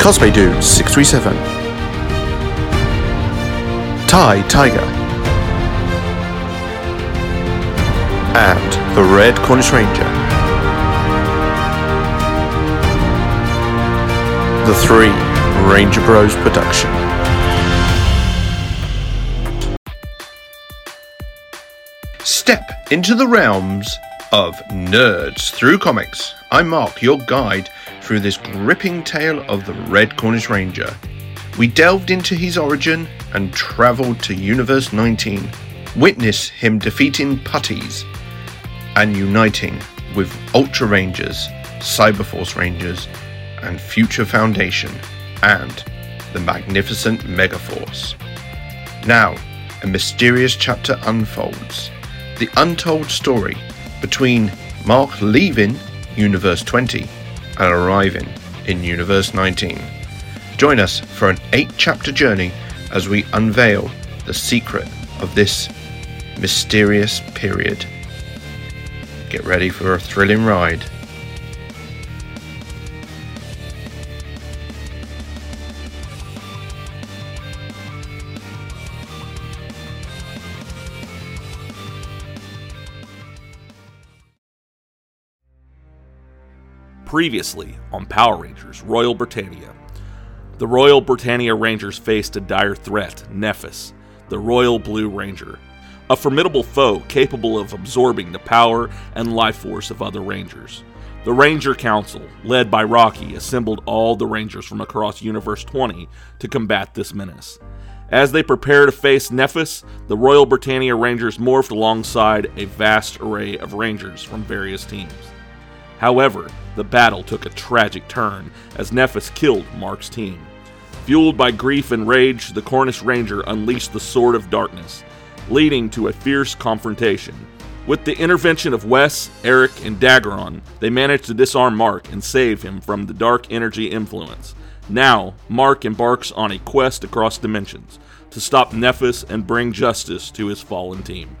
Cosplay Dude 637 Ty Tiger and the Red Cornish Ranger. The Three Ranger Bros production. Step into the realms of nerds through comics. I'm Mark, your guide through this gripping tale of the Red Cornish Ranger. We delved into his origin and travelled to Universe 19. Witness him defeating putties and uniting with Ultra Rangers, Cyberforce Rangers, and Future Foundation, and the magnificent Megaforce. Now, a mysterious chapter unfolds. The untold story between Mark leaving Universe 20 and arriving in Universe 19. Join us for an eight chapter journey as we unveil the secret of this mysterious period. Get ready for a thrilling ride. Previously on Power Rangers Royal Britannia. The Royal Britannia Rangers faced a dire threat, Nephis, the Royal Blue Ranger, a formidable foe capable of absorbing the power and life force of other Rangers. The Ranger Council, led by Rocky, assembled all the Rangers from across Universe 20 to combat this menace. As they prepare to face Nephis, the Royal Britannia Rangers morphed alongside a vast array of Rangers from various teams. However, the battle took a tragic turn as Nephis killed Mark's team. Fueled by grief and rage, the Cornish Ranger unleashed the Sword of Darkness, leading to a fierce confrontation. With the intervention of Wes, Eric, and Daggeron, they managed to disarm Mark and save him from the dark energy influence. Now, Mark embarks on a quest across dimensions to stop Nephis and bring justice to his fallen team.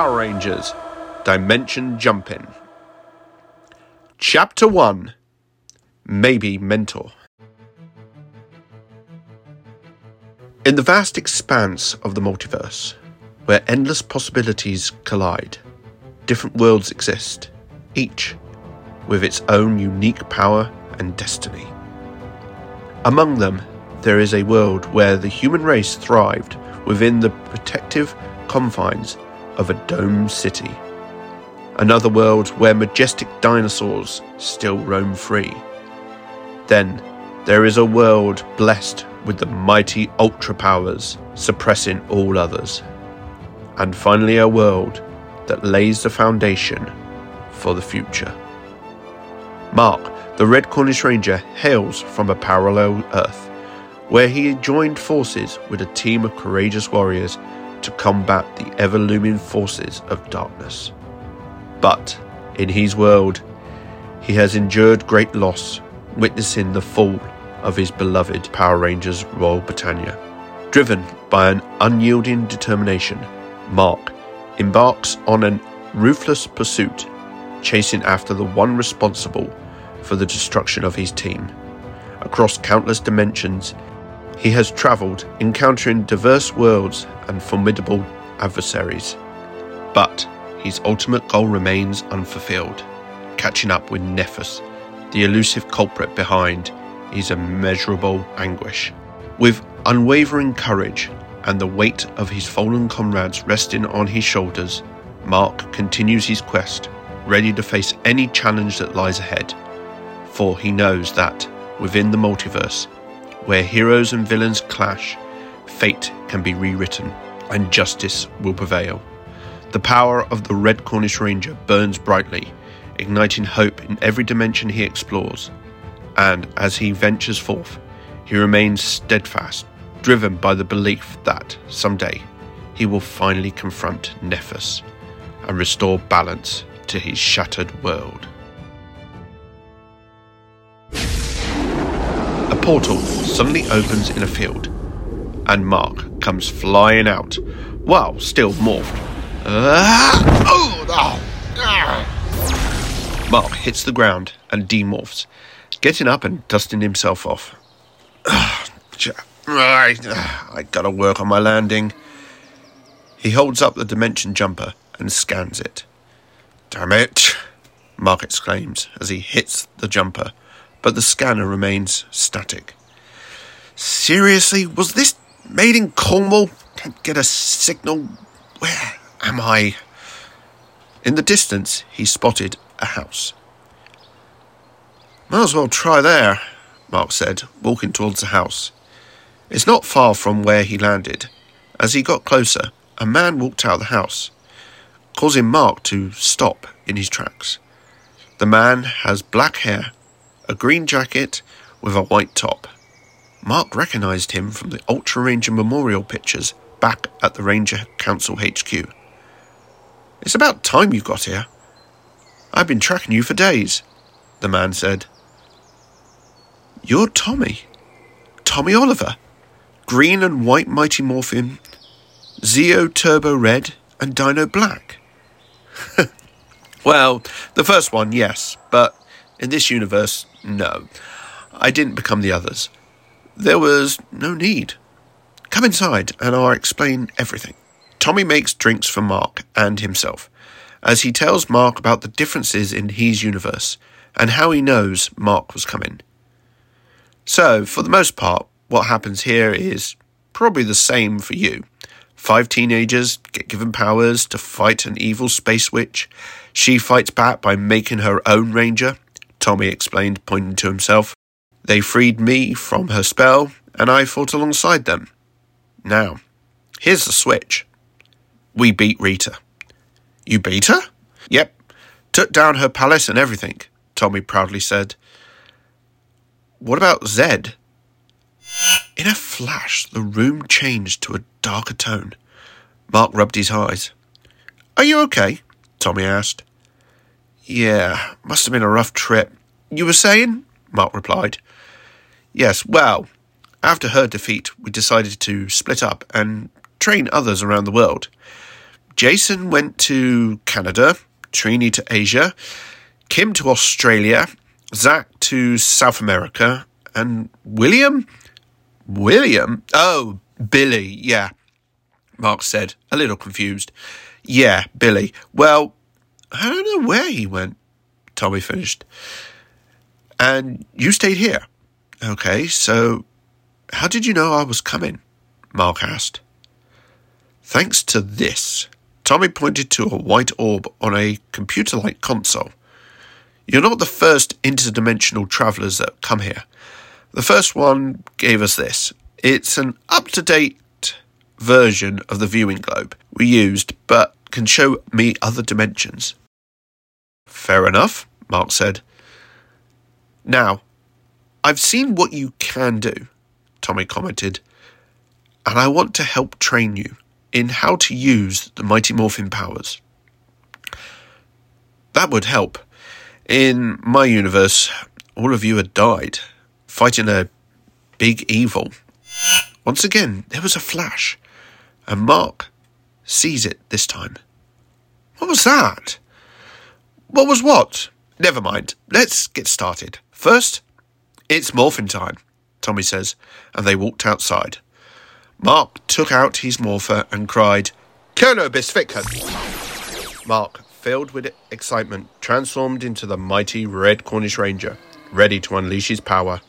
Power Rangers Dimension Jumping. Chapter 1 Maybe Mentor. In the vast expanse of the multiverse, where endless possibilities collide, different worlds exist, each with its own unique power and destiny. Among them, there is a world where the human race thrived within the protective confines of a domed city. Another world where majestic dinosaurs still roam free. Then there is a world blessed with the mighty ultra powers suppressing all others. And finally, a world that lays the foundation for the future. Mark, the Red Cornish Ranger, hails from a parallel Earth, where he joined forces with a team of courageous warriors to combat the ever looming forces of darkness. But in his world, he has endured great loss, witnessing the fall of his beloved Power Rangers Royal Britannia. Driven by an unyielding determination, Mark embarks on a ruthless pursuit, chasing after the one responsible for the destruction of his team. Across countless dimensions, he has travelled, encountering diverse worlds and formidable adversaries. But his ultimate goal remains unfulfilled catching up with Nephis, the elusive culprit behind his immeasurable anguish. With unwavering courage and the weight of his fallen comrades resting on his shoulders, Mark continues his quest, ready to face any challenge that lies ahead. For he knows that, within the multiverse, where heroes and villains clash, fate can be rewritten and justice will prevail. The power of the Red Cornish Ranger burns brightly, igniting hope in every dimension he explores. And as he ventures forth, he remains steadfast, driven by the belief that someday he will finally confront Nephis and restore balance to his shattered world. Portal suddenly opens in a field, and Mark comes flying out, while still morphed. Ah! Oh, oh. Mark hits the ground and demorphs, getting up and dusting himself off. Ah, right, I gotta work on my landing. He holds up the dimension jumper and scans it. Damn it! Mark exclaims as he hits the jumper, but the scanner remains static. Seriously, was this made in Cornwall? Can't get a signal. Where am I? In the distance, he spotted a house. Might as well try there, Mark said, walking towards the house. It's not far from where he landed. As he got closer, a man walked out of the house, causing Mark to stop in his tracks. The man has black hair, a green jacket with a white top. Mark recognised him from the Ultra Ranger Memorial pictures back at the Ranger Council HQ. It's about time you got here. I've been tracking you for days, the man said. You're Tommy. Tommy Oliver. Green and white Mighty Morphin. Zeo Turbo Red and Dino Black. well, the first one, yes, but in this universe, no. I didn't become the others. There was no need. Come inside and I'll explain everything. Tommy makes drinks for Mark and himself as he tells Mark about the differences in his universe and how he knows Mark was coming. So, for the most part, what happens here is probably the same for you. Five teenagers get given powers to fight an evil space witch. She fights back by making her own ranger, Tommy explained, pointing to himself. They freed me from her spell, and I fought alongside them. Now, here's the switch. We beat Rita. You beat her? Yep. Took down her palace and everything, Tommy proudly said. What about Zed? In a flash, the room changed to a darker tone. Mark rubbed his eyes. Are you okay? Tommy asked. Yeah, must have been a rough trip. You were saying? Mark replied. Yes, well, after her defeat, we decided to split up and train others around the world. Jason went to Canada, Trini to Asia, Kim to Australia, Zach to South America, and William? William? Oh, Billy, yeah, Mark said, a little confused. Yeah, Billy. Well, I don't know where he went, Tommy finished. And you stayed here. Okay, so how did you know I was coming? Mark asked. Thanks to this. Tommy pointed to a white orb on a computer like console. You're not the first interdimensional travellers that come here. The first one gave us this. It's an up to date version of the viewing globe we used, but can show me other dimensions. Fair enough, Mark said. Now, I've seen what you can do, Tommy commented, and I want to help train you in how to use the Mighty Morphin powers. That would help. In my universe, all of you had died, fighting a big evil. Once again, there was a flash, and Mark sees it this time. What was that? What was what? Never mind. Let's get started. First, it's morphin time, Tommy says, and they walked outside. Mark took out his morpher and cried, Kernow bys vyken! Mark, filled with excitement, transformed into the mighty Red Cornish Ranger, ready to unleash his power.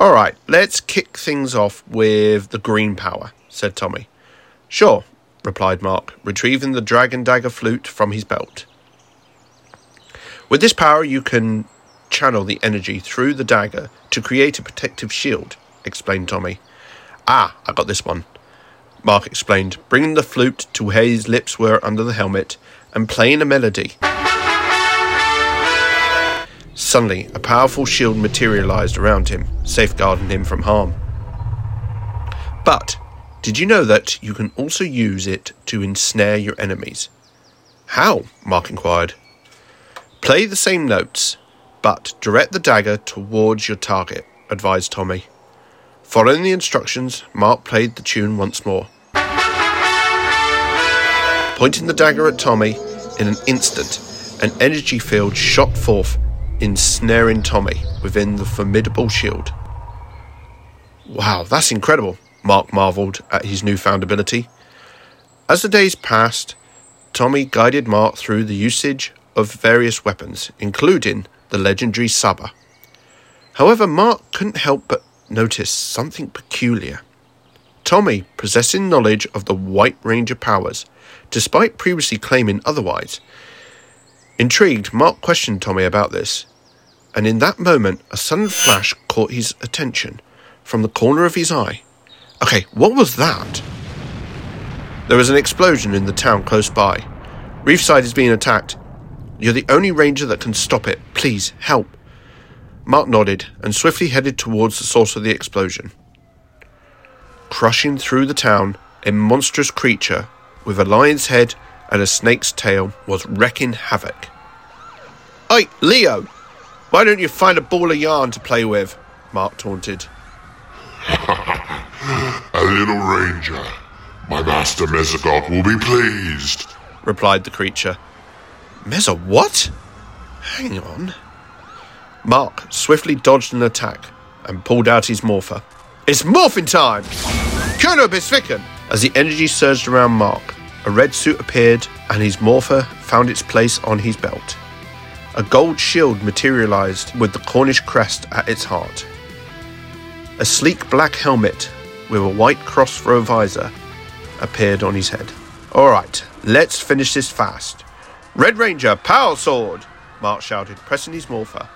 All right, let's kick things off with the green power, said Tommy. Sure, replied Mark, retrieving the dragon dagger flute from his belt. With this power, you can channel the energy through the dagger to create a protective shield, explained Tommy. Ah, I got this one. Mark explained, bringing the flute to where his lips were under the helmet and playing a melody. Suddenly, a powerful shield materialized around him, safeguarding him from harm. But, did you know that you can also use it to ensnare your enemies? How? Mark inquired. Play the same notes, but direct the dagger towards your target, advised Tommy. Following the instructions, Mark played the tune once more. Pointing the dagger at Tommy, in an instant, an energy field shot forth, ensnaring Tommy within the formidable shield. Wow, that's incredible, Mark marvelled at his newfound ability. As the days passed, Tommy guided Mark through the usage of various weapons, including the legendary Saba. However, Mark couldn't help but notice something peculiar. Tommy, possessing knowledge of the White Ranger powers, despite previously claiming otherwise. Intrigued, Mark questioned Tommy about this, and in that moment, a sudden flash caught his attention from the corner of his eye. Okay, what was that? There was an explosion in the town close by. Reefside is being attacked. You're the only ranger that can stop it. Please, help. Mark nodded and swiftly headed towards the source of the explosion. Crushing through the town, a monstrous creature with a lion's head and a snake's tail was wrecking havoc. Hey, Leo! Why don't you find a ball of yarn to play with? Mark taunted. a little ranger. My master Mesogog will be pleased, replied the creature. Mesa what? Hang on. Mark swiftly dodged an attack and pulled out his morpher. It's morphing time! Kernow bys vyken! As the energy surged around Mark, a red suit appeared and his morpher found its place on his belt. A gold shield materialized with the Cornish crest at its heart. A sleek black helmet with a white cross for a visor appeared on his head. Alright, let's finish this fast. Red Ranger, power sword! Mark shouted, pressing his morpher.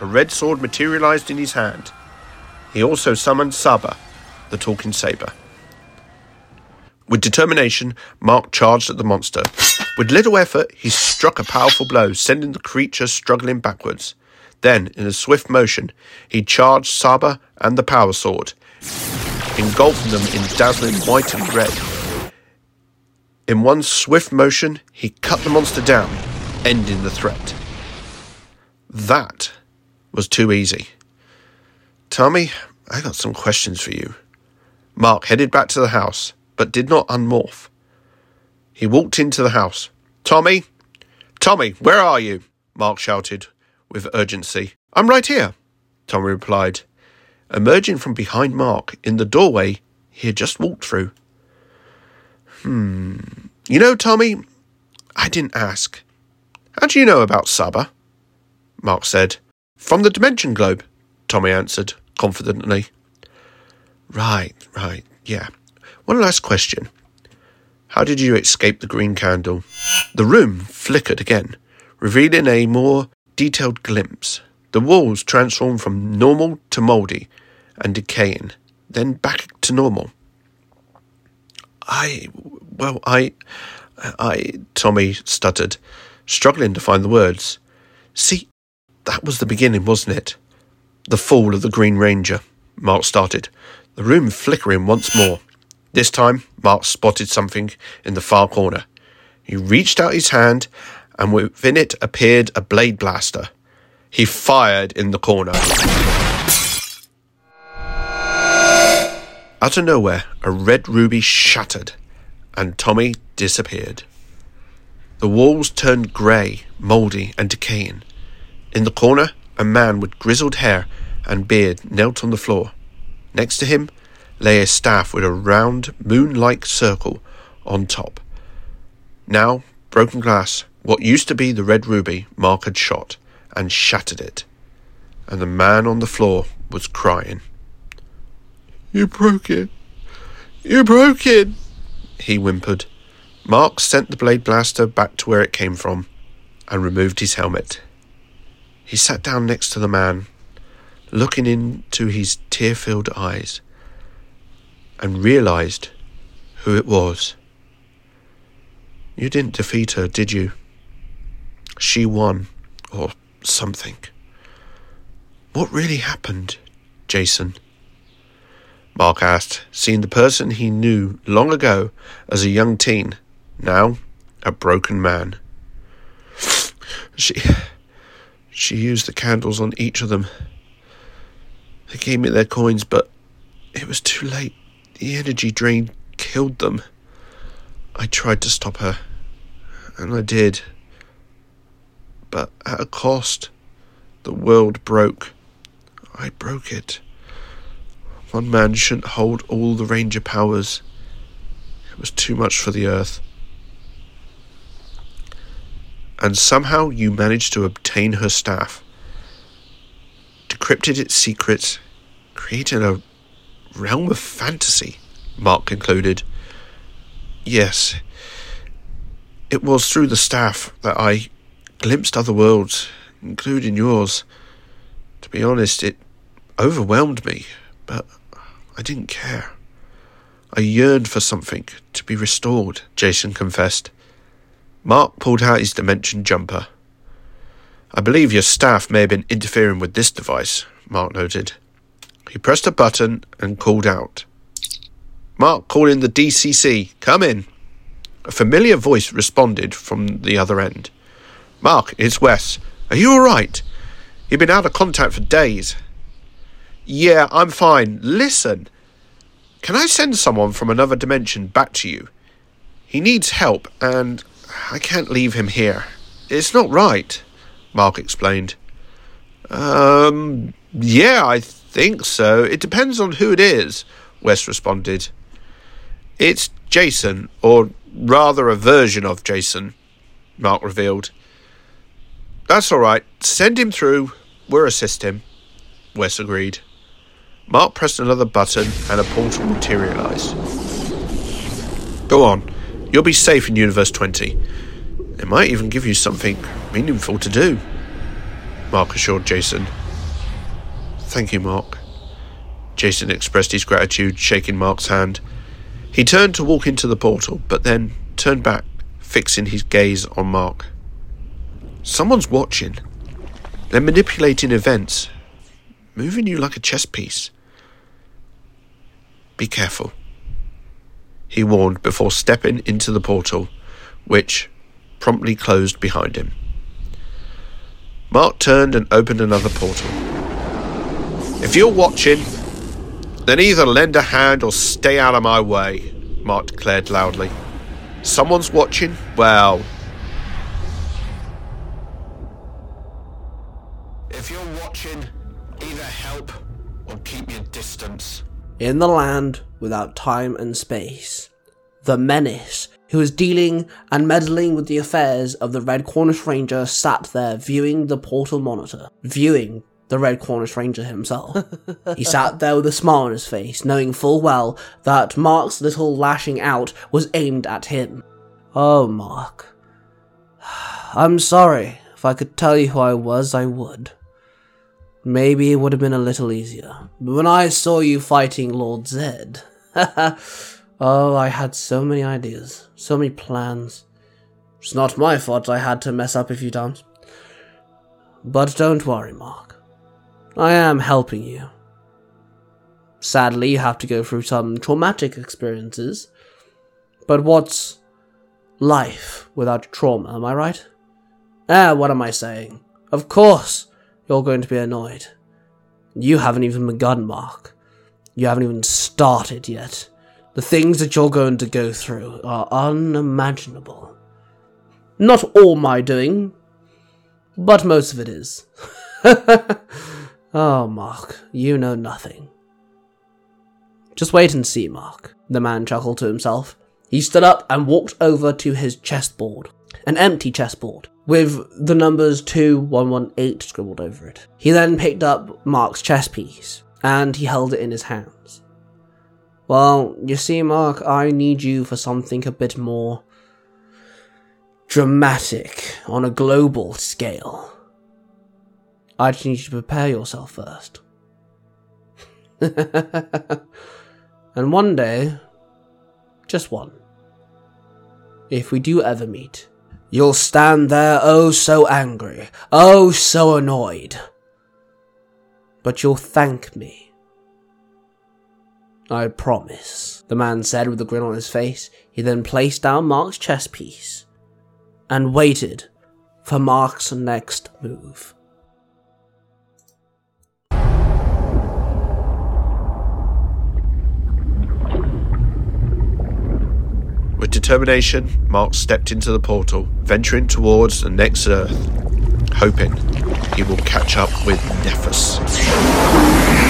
A red sword materialized in his hand. He also summoned Saba, the talking saber. With determination, Mark charged at the monster. With little effort, he struck a powerful blow, sending the creature struggling backwards. Then, in a swift motion, he charged Saba and the power sword, engulfing them in dazzling white and red. In one swift motion, he cut the monster down, ending the threat. That was too easy. Tommy, I got some questions for you. Mark headed back to the house, but did not unmorph. He walked into the house. Tommy! Tommy, where are you? Mark shouted with urgency. I'm right here, Tommy replied, emerging from behind Mark in the doorway he had just walked through. Hmm. You know, Tommy, I didn't ask. How do you know about Saba? Mark said. From the Dimension Globe, Tommy answered confidently. Right, right, yeah. One last question. How did you escape the green candle? The room flickered again, revealing a more detailed glimpse. The walls transformed from normal to mouldy and decaying, then back to normal. I, well, I, I, Tommy stuttered, struggling to find the words. See, that was the beginning, wasn't it? The fall of the Green Ranger, Mark started, the room flickering once more. This time, Mark spotted something in the far corner. He reached out his hand, and within it appeared a blade blaster. He fired in the corner. Out of nowhere, a red ruby shattered, and Tommy disappeared. The walls turned grey, mouldy, and decaying. In the corner, a man with grizzled hair and beard knelt on the floor. Next to him lay a staff with a round, moon like circle on top. Now, broken glass, what used to be the red ruby, Mark had shot and shattered it. And the man on the floor was crying. You broke it. You broke it, he whimpered. Mark sent the blade blaster back to where it came from and removed his helmet. He sat down next to the man, looking into his tear filled eyes, and realized who it was. You didn't defeat her, did you? She won, or something. What really happened, Jason? Mark asked, seeing the person he knew long ago as a young teen, now a broken man. She. She used the candles on each of them. They gave me their coins, but it was too late. The energy drain killed them. I tried to stop her, and I did. But at a cost. The world broke. I broke it. One man shouldn't hold all the Ranger powers. It was too much for the Earth. And somehow you managed to obtain her staff, decrypted its secrets, created a realm of fantasy, Mark concluded. Yes, it was through the staff that I glimpsed other worlds, including yours. To be honest, it overwhelmed me, but I didn't care. I yearned for something to be restored, Jason confessed. Mark pulled out his dimension jumper. I believe your staff may have been interfering with this device, Mark noted. He pressed a button and called out. Mark, call in the DCC. Come in. A familiar voice responded from the other end. Mark, it's Wes. Are you all right? You've been out of contact for days. Yeah, I'm fine. Listen. Can I send someone from another dimension back to you? He needs help, and I can't leave him here. It's not right, Mark explained. Um, yeah, I think so. It depends on who it is, Wes responded. It's Jason, or rather a version of Jason, Mark revealed. That's all right. Send him through. We'll assist him, Wes agreed. Mark pressed another button and a portal materialized. Go on. You'll be safe in Universe 20. It might even give you something meaningful to do, Mark assured Jason. Thank you, Mark. Jason expressed his gratitude, shaking Mark's hand. He turned to walk into the portal, but then turned back, fixing his gaze on Mark. Someone's watching. They're manipulating events, moving you like a chess piece. Be careful, he warned before stepping into the portal, which promptly closed behind him. Mark turned and opened another portal. If you're watching, then either lend a hand or stay out of my way, Mark declared loudly. Someone's watching? Well. If you're watching, either help or keep your distance. In the land without time and space, the menace who was dealing and meddling with the affairs of the Red Cornish Ranger sat there viewing the portal monitor, viewing the Red Cornish Ranger himself. he sat there with a smile on his face, knowing full well that Mark's little lashing out was aimed at him. Oh, Mark. I'm sorry. If I could tell you who I was, I would. Maybe it would have been a little easier. But when I saw you fighting Lord Zed, oh, I had so many ideas, so many plans. It's not my fault I had to mess up a few times. But don't worry, Mark. I am helping you. Sadly, you have to go through some traumatic experiences. But what's life without trauma, am I right? Ah, what am I saying? Of course! You're going to be annoyed. You haven't even begun, Mark. You haven't even started yet. The things that you're going to go through are unimaginable. Not all my doing, but most of it is. oh, Mark, you know nothing. Just wait and see, Mark, the man chuckled to himself. He stood up and walked over to his chessboard, an empty chessboard, with the numbers 2118 scribbled over it. He then picked up Mark's chess piece and he held it in his hands. Well, you see, Mark, I need you for something a bit more dramatic on a global scale. I just need you to prepare yourself first. and one day, just one, if we do ever meet, you'll stand there oh so angry, oh so annoyed. But you'll thank me. I promise, the man said with a grin on his face. He then placed down Mark's chess piece and waited for Mark's next move. Determination, Mark stepped into the portal, venturing towards the next Earth, hoping he will catch up with Nephis.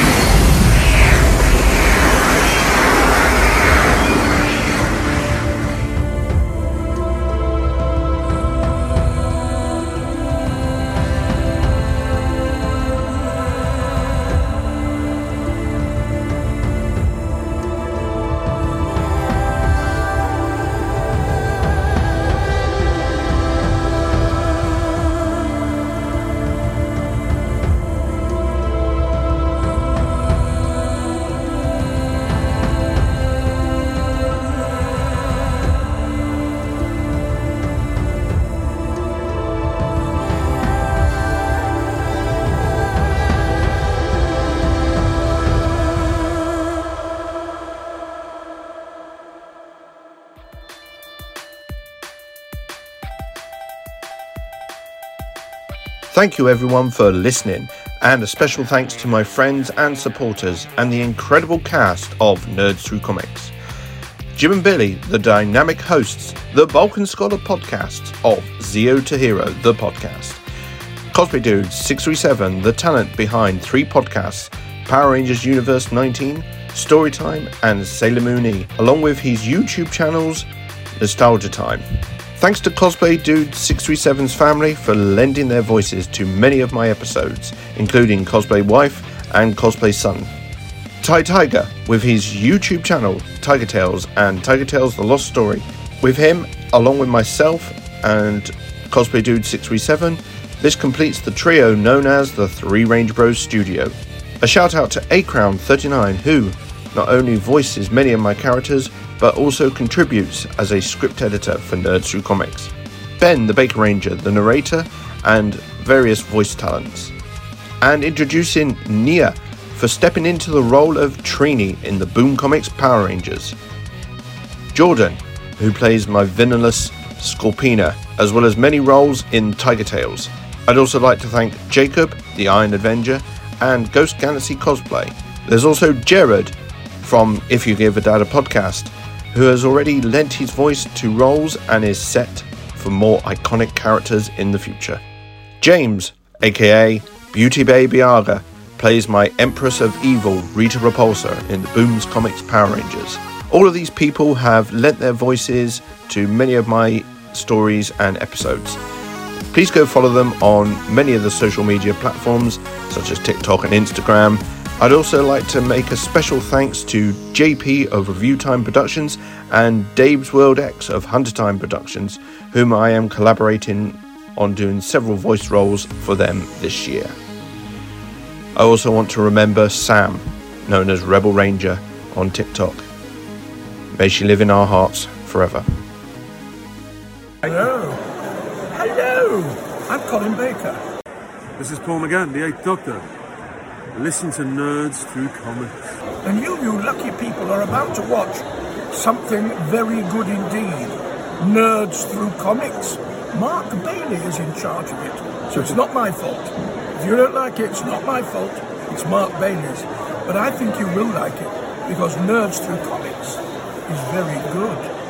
Thank you everyone for listening, and a special thanks to my friends and supporters and the incredible cast of Nerds Through Comics. Jim and Billy, the dynamic hosts, the Balkan Scholar podcast of Zero to Hero, the podcast. Cosplay Dude 637, the talent behind three podcasts Power Rangers Universe 19, Storytime, and Sailor Moon E, along with his YouTube channels Nostalgia Time. Thanks to Cosplay Dude 637's family for lending their voices to many of my episodes, including Cosplay Wife and Cosplay Son. Ty Tiger with his YouTube channel Tiger Tales and Tiger Tales The Lost Story. With him, along with myself and Cosplay Dude 637, this completes the trio known as the Three Ranger Bros Studio. A shout out to A Crown 39 who not only voices many of my characters but also contributes as a script editor for Nerds Through Comics. Ben, the Baker Ranger, the narrator, and various voice talents. And introducing Nia for stepping into the role of Trini in the Boom Comics Power Rangers. Jordan, who plays my villainous Scorpina, as well as many roles in Tiger Tales. I'd also like to thank Jacob, the Iron Avenger, and Ghost Galaxy Cosplay. There's also Jared from If You Give a Dad a Podcast, who has already lent his voice to roles and is set for more iconic characters in the future. James, aka Beauty Baby Aga, plays my Empress of Evil Rita Repulsa in the Booms Comics Power Rangers. All of these people have lent their voices to many of my stories and episodes. Please go follow them on many of the social media platforms such as TikTok and Instagram I'd also like to make a special thanks to JP of Review Time Productions and Dave's World X of Hunter Time Productions, whom I am collaborating on doing several voice roles for them this year. I also want to remember Sam, known as Rebel Ranger, on TikTok. May she live in our hearts forever. Hello. Hello. I'm Colin Baker. This is Paul McGann, the Eighth Doctor. Listen to Nerds Through Comics. And you, you lucky people, are about to watch something very good indeed. Nerds Through Comics. Mark Bailey is in charge of it, so it's not my fault. If you don't like it, it's not my fault. It's Mark Bailey's. But I think you will like it because Nerds Through Comics is very good.